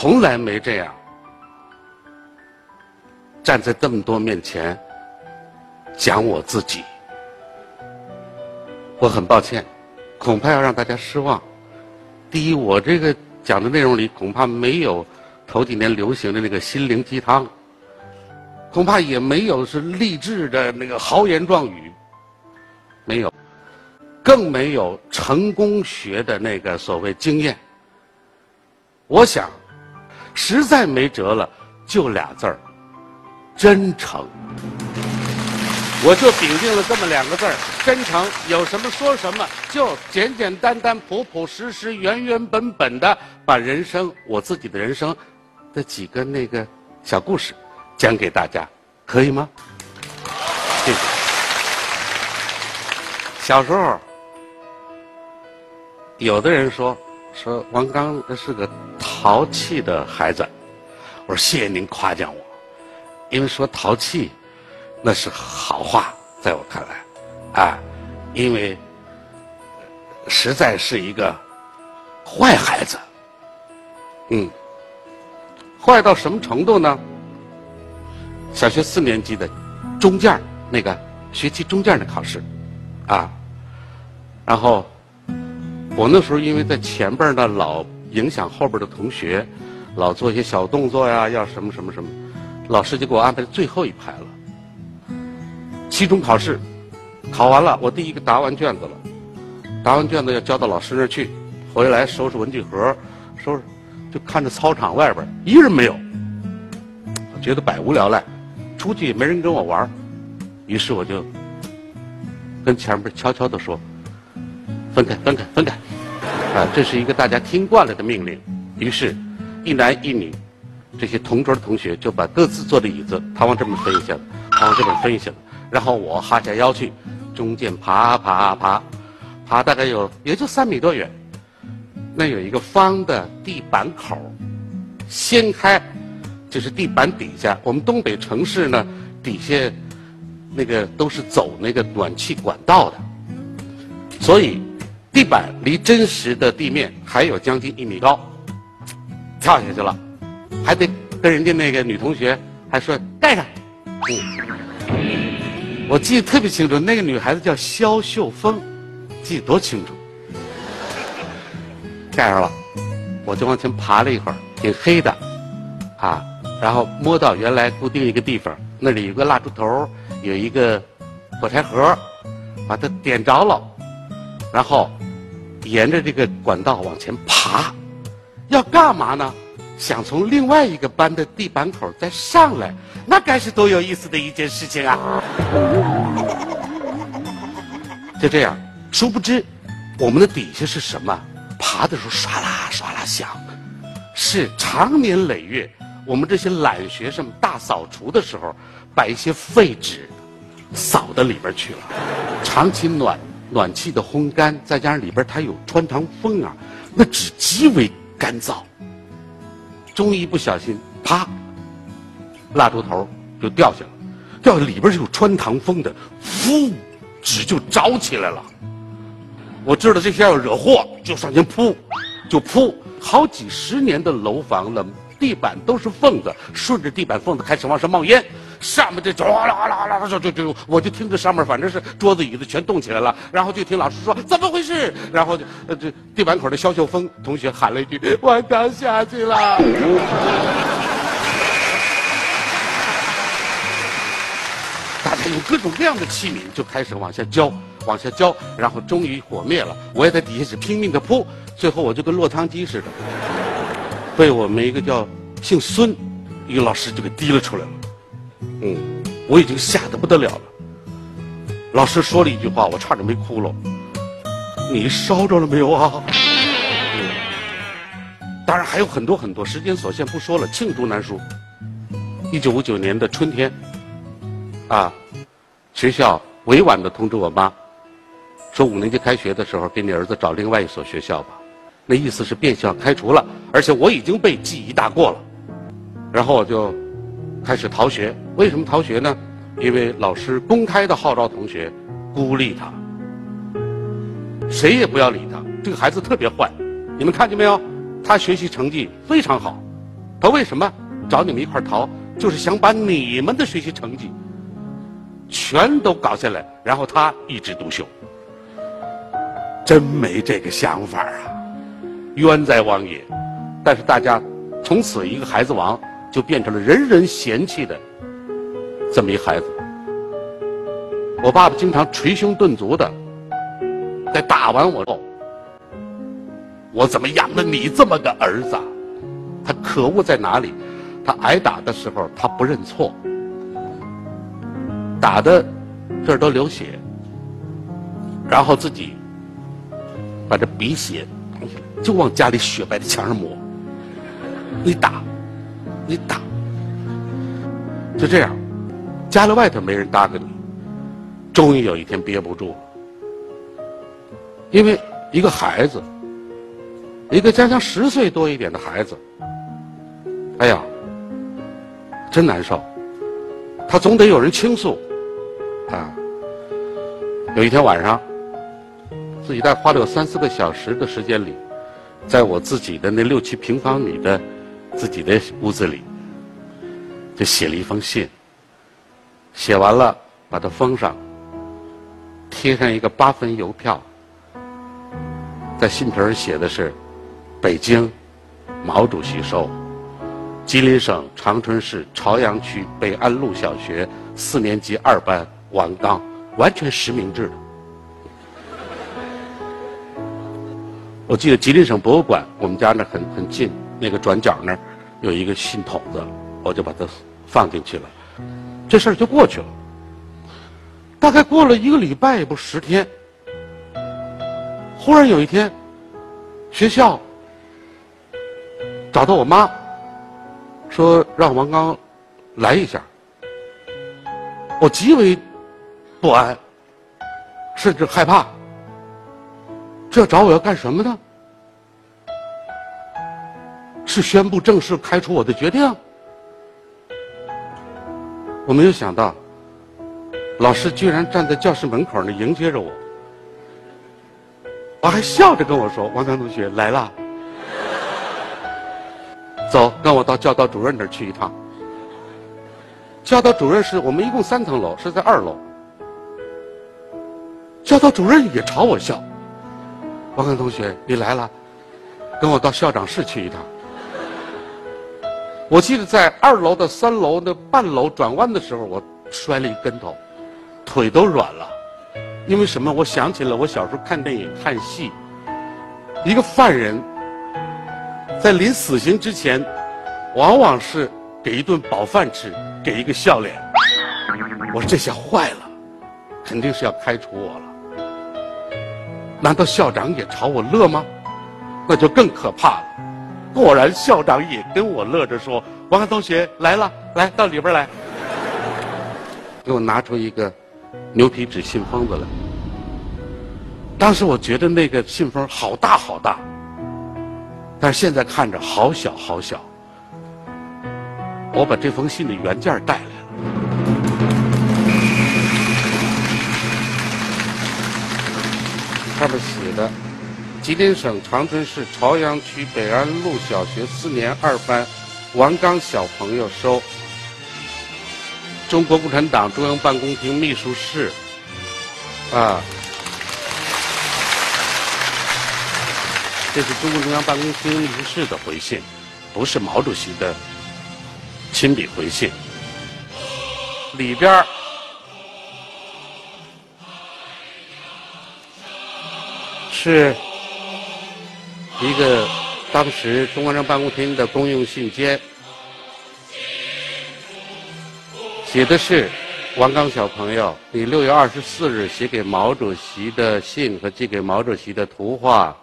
从来没这样站在这么多面前讲我自己。我很抱歉，恐怕要让大家失望。第一，我这个讲的内容里恐怕没有头几年流行的那个心灵鸡汤，恐怕也没有是励志的那个豪言壮语，没有，更没有成功学的那个所谓经验。我想，实在没辙了，就俩字儿：真诚。我就秉定了这么两个字儿：真诚。有什么说什么，就简简单单、朴朴实实、原原本本的把人生，我自己的人生的几个那个小故事讲给大家，可以吗？谢谢。小时候，有的人说说王刚是个淘气的孩子，我说谢谢您夸奖我，因为说淘气。那是好话，在我看来，啊，因为实在是一个坏孩子，嗯，坏到什么程度呢？小学四年级的中间那个学期中间的考试，啊，然后我那时候因为在前边呢，老影响后边的同学，老做一些小动作呀，要什么什么什么，老师就给我安排最后一排了。期中考试考完了，我第一个答完卷子了，答完卷子要交到老师那儿去，回来收拾文具盒，收拾，就看着操场外边一人没有，觉得百无聊赖，出去也没人跟我玩，于是我就跟前面悄悄地说：“分开，分开，分开。”啊，这是一个大家听惯了的命令。于是，一男一女这些同桌的同学就把各自坐的椅子，他往这边分一下子，他往这边分一下。然后我哈下腰去，中间爬爬爬，爬大概有也就三米多远。那有一个方的地板口，掀开，就是地板底下。我们东北城市呢，底下那个都是走那个暖气管道的，所以地板离真实的地面还有将近一米高，跳下去了，还得跟人家那个女同学还说盖上，嗯。我记得特别清楚，那个女孩子叫肖秀峰，记得多清楚。盖上了，我就往前爬了一会儿，挺黑的，啊，然后摸到原来固定一个地方，那里有个蜡烛头，有一个火柴盒，把它点着了，然后沿着这个管道往前爬，要干嘛呢？想从另外一个班的地板口再上来，那该是多有意思的一件事情啊！就这样，殊不知，我们的底下是什么？爬的时候唰啦唰啦响，是长年累月，我们这些懒学生大扫除的时候，把一些废纸扫到里边去了。长期暖暖气的烘干，再加上里边它有穿堂风啊，那纸极为干燥。终于不小心，啪，蜡烛头就掉下了，掉下里边是有穿堂风的，呼，纸就着起来了。我知道这下要惹祸，就上前扑，就扑。好几十年的楼房了，地板都是缝子，顺着地板缝子开始往上冒烟。上面这哗啦哗啦啦啦，就就就，我就听着上面反正是桌子椅子全动起来了，然后就听老师说怎么回事，然后就呃这地板口的肖秀峰同学喊了一句：“我刚下去了。”大家用各种各样的器皿就开始往下浇，往下浇，然后终于火灭了。我也在底下是拼命的扑，最后我就跟落汤鸡似的，被我们一个叫姓孙一个老师就给提了出来了。嗯，我已经吓得不得了了。老师说了一句话，我差点没哭了。你烧着了没有啊？当然还有很多很多，时间所限不说了。罄竹难书。一九五九年的春天，啊，学校委婉的通知我妈，说五年级开学的时候给你儿子找另外一所学校吧。那意思是变相开除了，而且我已经被记一大过了。然后我就。开始逃学，为什么逃学呢？因为老师公开的号召同学孤立他，谁也不要理他。这个孩子特别坏，你们看见没有？他学习成绩非常好，他为什么找你们一块逃？就是想把你们的学习成绩全都搞下来，然后他一枝独秀。真没这个想法啊！冤哉王也！但是大家从此一个孩子王就变成了人人嫌弃的这么一孩子。我爸爸经常捶胸顿足的，在打完我后，我怎么养的你这么个儿子？他可恶在哪里？他挨打的时候他不认错，打的这儿都流血，然后自己把这鼻血就往家里雪白的墙上抹。你打，你打，就这样，家里外头没人搭理你。终于有一天憋不住了，因为一个孩子，一个将将十岁多一点的孩子，哎呀，真难受。他总得有人倾诉，啊。有一天晚上，自己在花了有三四个小时的时间里，在我自己的那六七平方米的自己的屋子里，就写了一封信。写完了，把它封上。贴上一个八分邮票，在信皮上写的是：“北京，毛主席收，吉林省长春市朝阳区北安路小学四年级二班王刚，完全实名制的。”我记得吉林省博物馆，我们家那很很近，那个转角那儿有一个信筒子，我就把它放进去了，这事儿就过去了。大概过了一个礼拜也不十天，忽然有一天，学校找到我妈，说让王刚来一下。我极为不安，甚至害怕。这找我要干什么呢？是宣布正式开除我的决定？我没有想到。老师居然站在教室门口那迎接着我，我还笑着跟我说：“王刚同学来了，走，跟我到教导主任那儿去一趟。”教导主任是我们一共三层楼，是在二楼。教导主任也朝我笑：“王刚同学，你来了，跟我到校长室去一趟。”我记得在二楼的三楼那半楼转弯的时候，我摔了一跟头。腿都软了，因为什么？我想起了我小时候看电影、看戏，一个犯人在临死刑之前，往往是给一顿饱饭吃，给一个笑脸。我说这下坏了，肯定是要开除我了。难道校长也朝我乐吗？那就更可怕了。果然，校长也跟我乐着说：“王同学来了，来到里边来，给我拿出一个。”牛皮纸信封子来，当时我觉得那个信封好大好大，但是现在看着好小好小。我把这封信的原件带来了，上面写的：吉林省长春市朝阳区北安路小学四年二班王刚小朋友收。中国共产党中央办公厅秘书室，啊，这是中共中央办公厅秘书室的回信，不是毛主席的亲笔回信。里边儿是一个当时中共中央办公厅的公用信笺。写的是王刚小朋友，你六月二十四日写给毛主席的信和寄给毛主席的图画、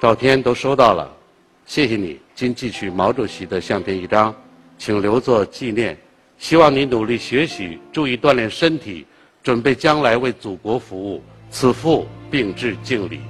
照片都收到了，谢谢你。今寄去毛主席的相片一张，请留作纪念。希望你努力学习，注意锻炼身体，准备将来为祖国服务。此父并致敬礼。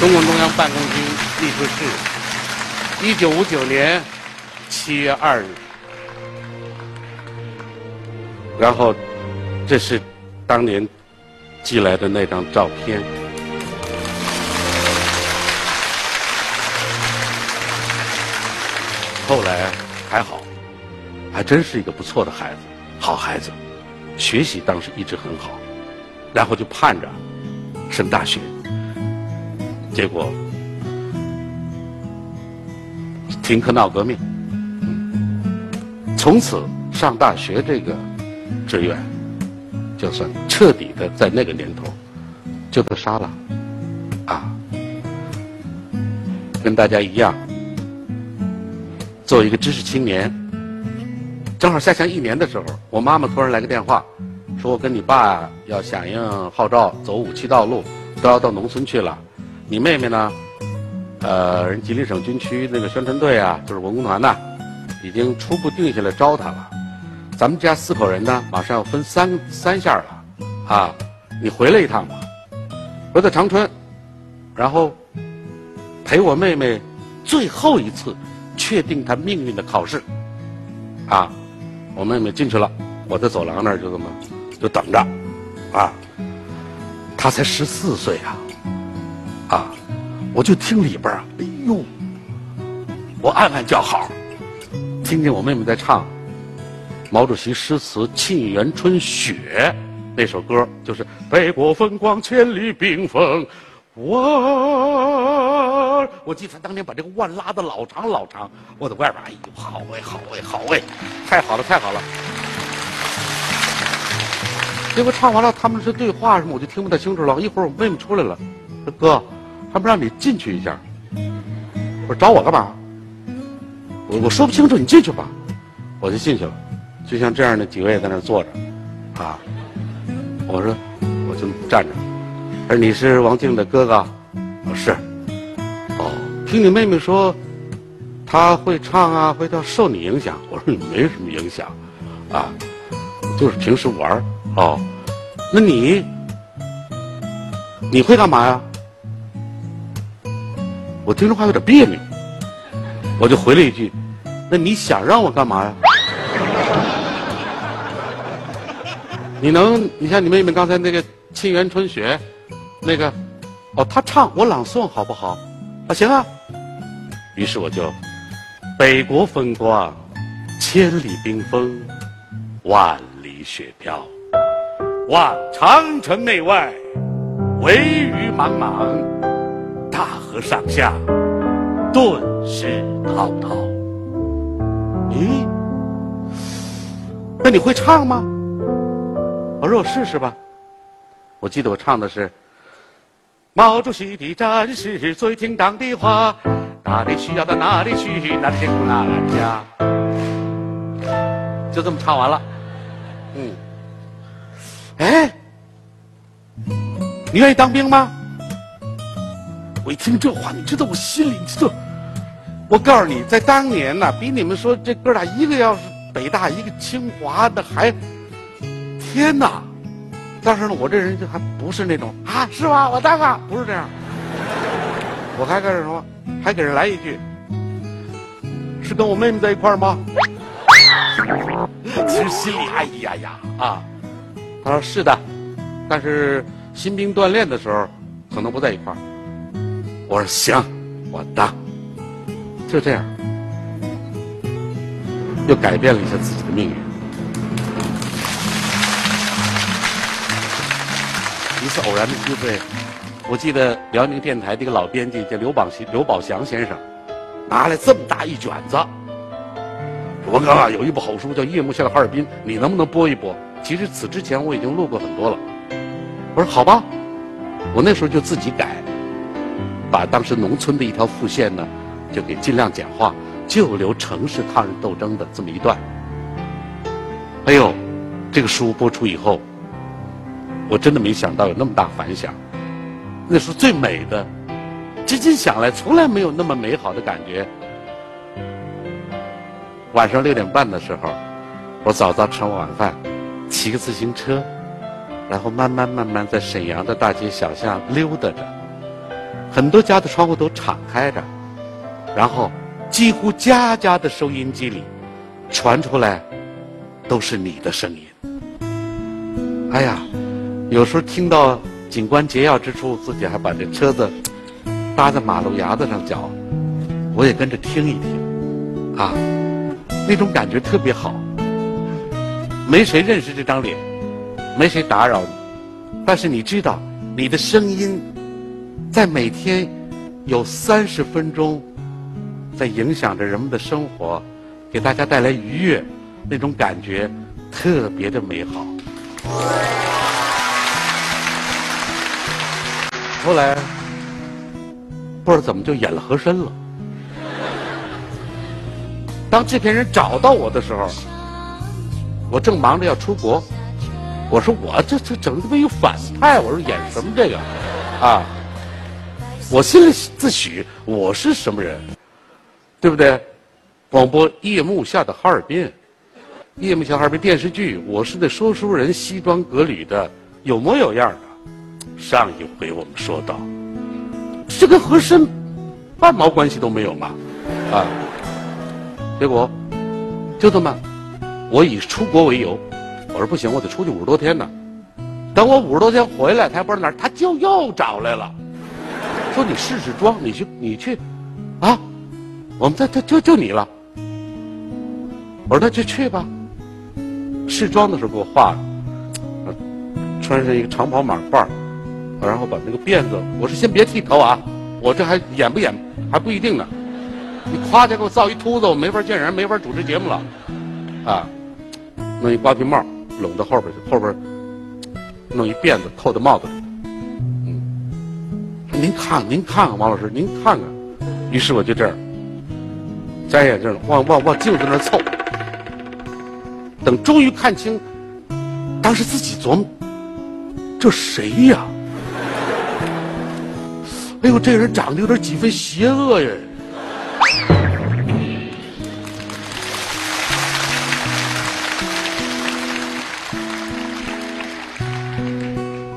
中共中央办公厅秘书室，一九五九年七月二日。然后，这是当年寄来的那张照片。后来还好，还真是一个不错的孩子，好孩子，学习当时一直很好，然后就盼着升大学，结果停课闹革命，从此上大学这个志愿，就算彻底的在那个年头就被杀了，啊，跟大家一样。作为一个知识青年，正好下乡一年的时候，我妈妈突然来个电话，说我跟你爸要响应号召，走武器道路，都要到农村去了。你妹妹呢？呃，人吉林省军区那个宣传队啊，就是文工团呐，已经初步定下来招她了。咱们家四口人呢，马上要分三三线了，啊，你回来一趟吧，回到长春，然后陪我妹妹最后一次。确定她命运的考试，啊，我妹妹进去了，我在走廊那儿就这么就等着，啊，她才十四岁啊，啊，我就听里边儿，哎呦，我暗暗叫好，听见我妹妹在唱毛主席诗词《沁园春·雪》那首歌，就是北国风光，千里冰封。我我记得他当年把这个腕拉的老长老长，我在外边，哎呦，好哎，好哎，好哎，太好了，太好了。结果唱完了，他们是对话什么，我就听不太清楚了。一会儿我妹妹出来了，说哥，还不让你进去一下。我说找我干嘛？我我说不清楚，你进去吧。我就进去了，就像这样的几位在那坐着，啊，我说我就站着。而你是王静的哥哥，我是。哦，听你妹妹说，她会唱啊，会跳，受你影响。我说你没什么影响，啊，就是平时玩。哦，那你你会干嘛呀？我听这话有点别扭，我就回了一句：那你想让我干嘛呀？你能，你像你妹妹刚才那个《沁园春·雪》。那个，哦，她唱我朗诵好不好？啊，行啊。于是我就，北国风光，千里冰封，万里雪飘，望长城内外，惟余莽莽，上下，顿时滔滔。咦，那你会唱吗？我说我试试吧。我记得我唱的是。毛主席的战士最听党的话，哪里需要到哪里去，哪里辛苦哪里家。就这么唱完了，嗯，哎，你愿意当兵吗？我一听这话，你知道我心里你知道，我告诉你，在当年呢，比你们说这哥俩一个要是北大，一个清华的还，天哪！但是呢，我这人就还不是那种啊，是吧？我当啊，不是这样。我还跟人说，还给人来一句，是跟我妹妹在一块吗？其实心里哎呀呀啊！他说是的，但是新兵锻炼的时候可能不在一块儿。我说行，我当。就这样，又改变了一下自己的命运。一次偶然的机会，我记得辽宁电台的一个老编辑叫刘宝祥，刘宝祥先生，拿来这么大一卷子。王刚啊，有一部好书叫《夜幕下的哈尔滨》，你能不能播一播？其实此之前我已经录过很多了。我说好吧，我那时候就自己改，把当时农村的一条副线呢，就给尽量简化，就留城市抗日斗争的这么一段。哎呦，这个书播出以后。我真的没想到有那么大反响，那是最美的，至今想来从来没有那么美好的感觉。晚上六点半的时候，我早早吃完晚饭，骑个自行车，然后慢慢慢慢在沈阳的大街小巷溜达着，很多家的窗户都敞开着，然后几乎家家的收音机里传出来都是你的声音。哎呀！有时候听到警官劫要之处，自己还把这车子搭在马路牙子上叫，我也跟着听一听，啊，那种感觉特别好。没谁认识这张脸，没谁打扰你，但是你知道，你的声音在每天有三十分钟，在影响着人们的生活，给大家带来愉悦，那种感觉特别的美好。后来不知道怎么就演了和珅了。当制片人找到我的时候，我正忙着要出国，我说我这这整的么一反派，我说演什么这个啊？我心里自诩我是什么人，对不对？广播夜幕下的哈尔滨，夜幕下哈尔滨电视剧，我是那说书人，西装革履的，有模有样的。上一回我们说到，这跟和珅半毛关系都没有嘛，啊！结果就这么，我以出国为由，我说不行，我得出去五十多天呢。等我五十多天回来，他还不知道哪儿，他就又找来了，说你试试妆，你去你去，啊！我们这这就就你了。我说那就去吧。试妆的时候给我化了，穿上一个长袍马褂然后把那个辫子，我说先别剃头啊，我这还演不演还不一定呢。你夸家给我造一秃子，我没法见人，没法主持节目了。啊，弄一瓜皮帽，拢到后边去，后边弄一辫子扣在帽子里。您看，您看看，王老师，您看看。于是我就这样摘眼镜，往往往镜子那凑。等终于看清，当时自己琢磨，这谁呀？哎呦，这个人长得有点几分邪恶呀！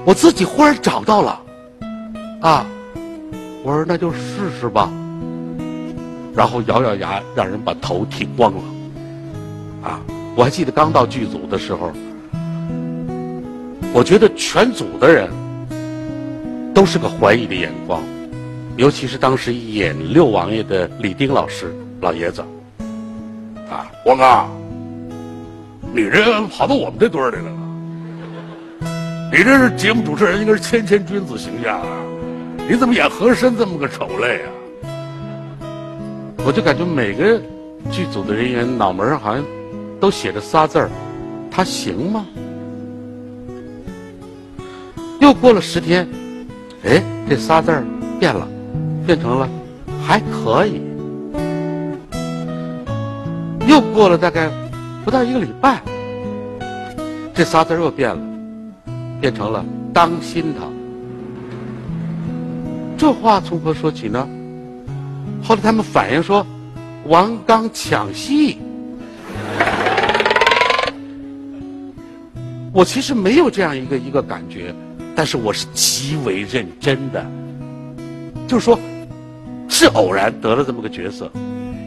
我自己忽然找到了，啊！我说那就试试吧。然后咬咬牙，让人把头剃光了。啊！我还记得刚到剧组的时候，我觉得全组的人都是个怀疑的眼光。尤其是当时演六王爷的李丁老师老爷子，啊，王刚，你这跑到我们这堆儿来了，你这是节目主持人，应该是谦谦君子形象啊，你怎么演和珅这么个丑类啊？我就感觉每个剧组的人员脑门上好像都写着仨字儿，他行吗？又过了十天，哎，这仨字儿变了。变成了还可以，又过了大概不到一个礼拜，这仨字又变了，变成了当心他。这话从何说起呢？后来他们反映说，王刚抢戏。我其实没有这样一个一个感觉，但是我是极为认真的，就是说。是偶然得了这么个角色，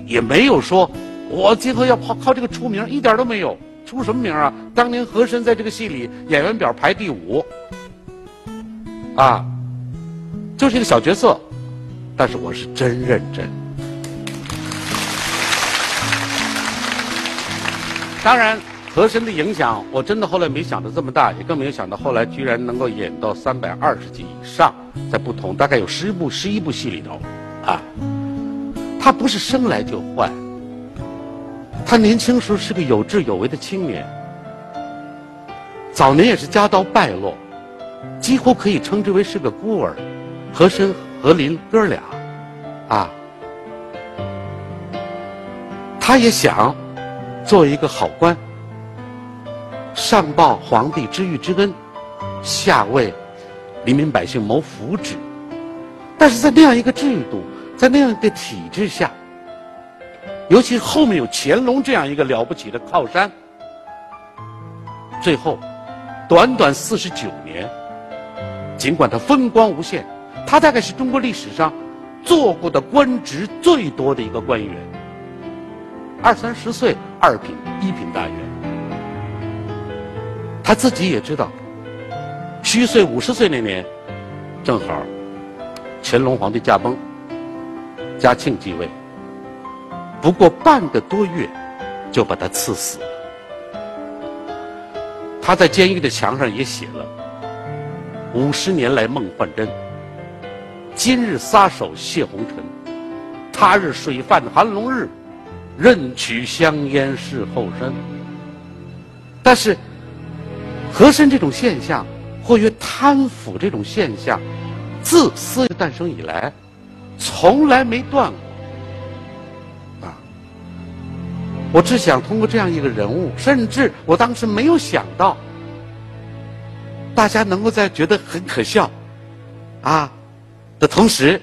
也没有说我今后要靠靠这个出名，一点都没有。出什么名啊？当年和珅在这个戏里演员表排第五，啊，就是一个小角色，但是我是真认真。当然，和珅的影响，我真的后来没想到这么大，也更没有想到后来居然能够演到三百二十集以上，在不同大概有十部十一部戏里头。啊，他不是生来就坏。他年轻时候是个有志有为的青年，早年也是家道败落，几乎可以称之为是个孤儿。和珅、和林哥俩，啊，他也想做一个好官，上报皇帝知遇之恩，下为黎民百姓谋福祉。但是在那样一个制度。在那样的体制下，尤其后面有乾隆这样一个了不起的靠山，最后短短四十九年，尽管他风光无限，他大概是中国历史上做过的官职最多的一个官员。二三十岁，二品、一品大员，他自己也知道，虚岁五十岁那年，正好乾隆皇帝驾崩。嘉庆继位，不过半个多月，就把他刺死了。他在监狱的墙上也写了：“五十年来梦幻真，今日撒手谢红尘，他日水泛寒龙日，任取香烟是后身。”但是，和珅这种现象，或曰贪腐这种现象，自私诞生以来，从来没断过。啊，我只想通过这样一个人物，甚至我当时没有想到，大家能够在觉得很可笑，啊的同时，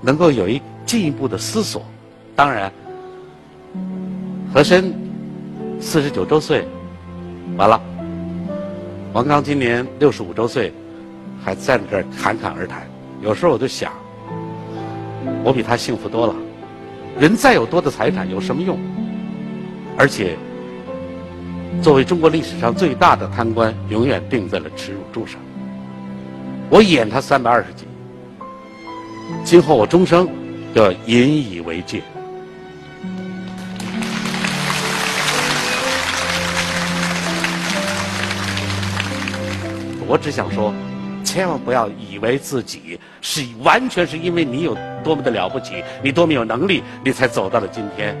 能够有一进一步的思索。当然，和珅四十九周岁。完了，王刚今年六十五周岁，还站在这儿侃侃而谈。有时候我就想，我比他幸福多了。人再有多的财产有什么用？而且，作为中国历史上最大的贪官，永远钉在了耻辱柱上。我演他三百二十集，今后我终生要引以为戒。我只想说，千万不要以为自己是完全是因为你有多么的了不起，你多么有能力，你才走到了今天。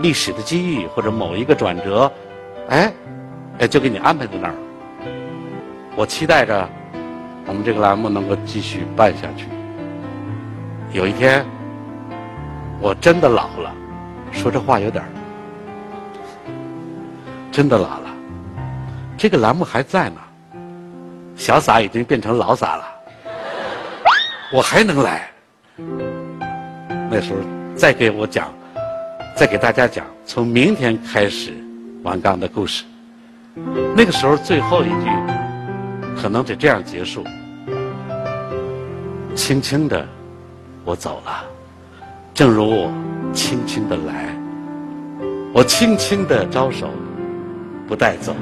历史的机遇或者某一个转折，哎，哎，就给你安排在那儿。我期待着我们这个栏目能够继续办下去。有一天，我真的老了，说这话有点真的老了。这个栏目还在呢。小撒已经变成老撒了，我还能来。那时候再给我讲，再给大家讲，从明天开始王刚的故事。那个时候最后一句可能得这样结束：轻轻的，我走了，正如我轻轻的来，我轻轻的招手，不带走。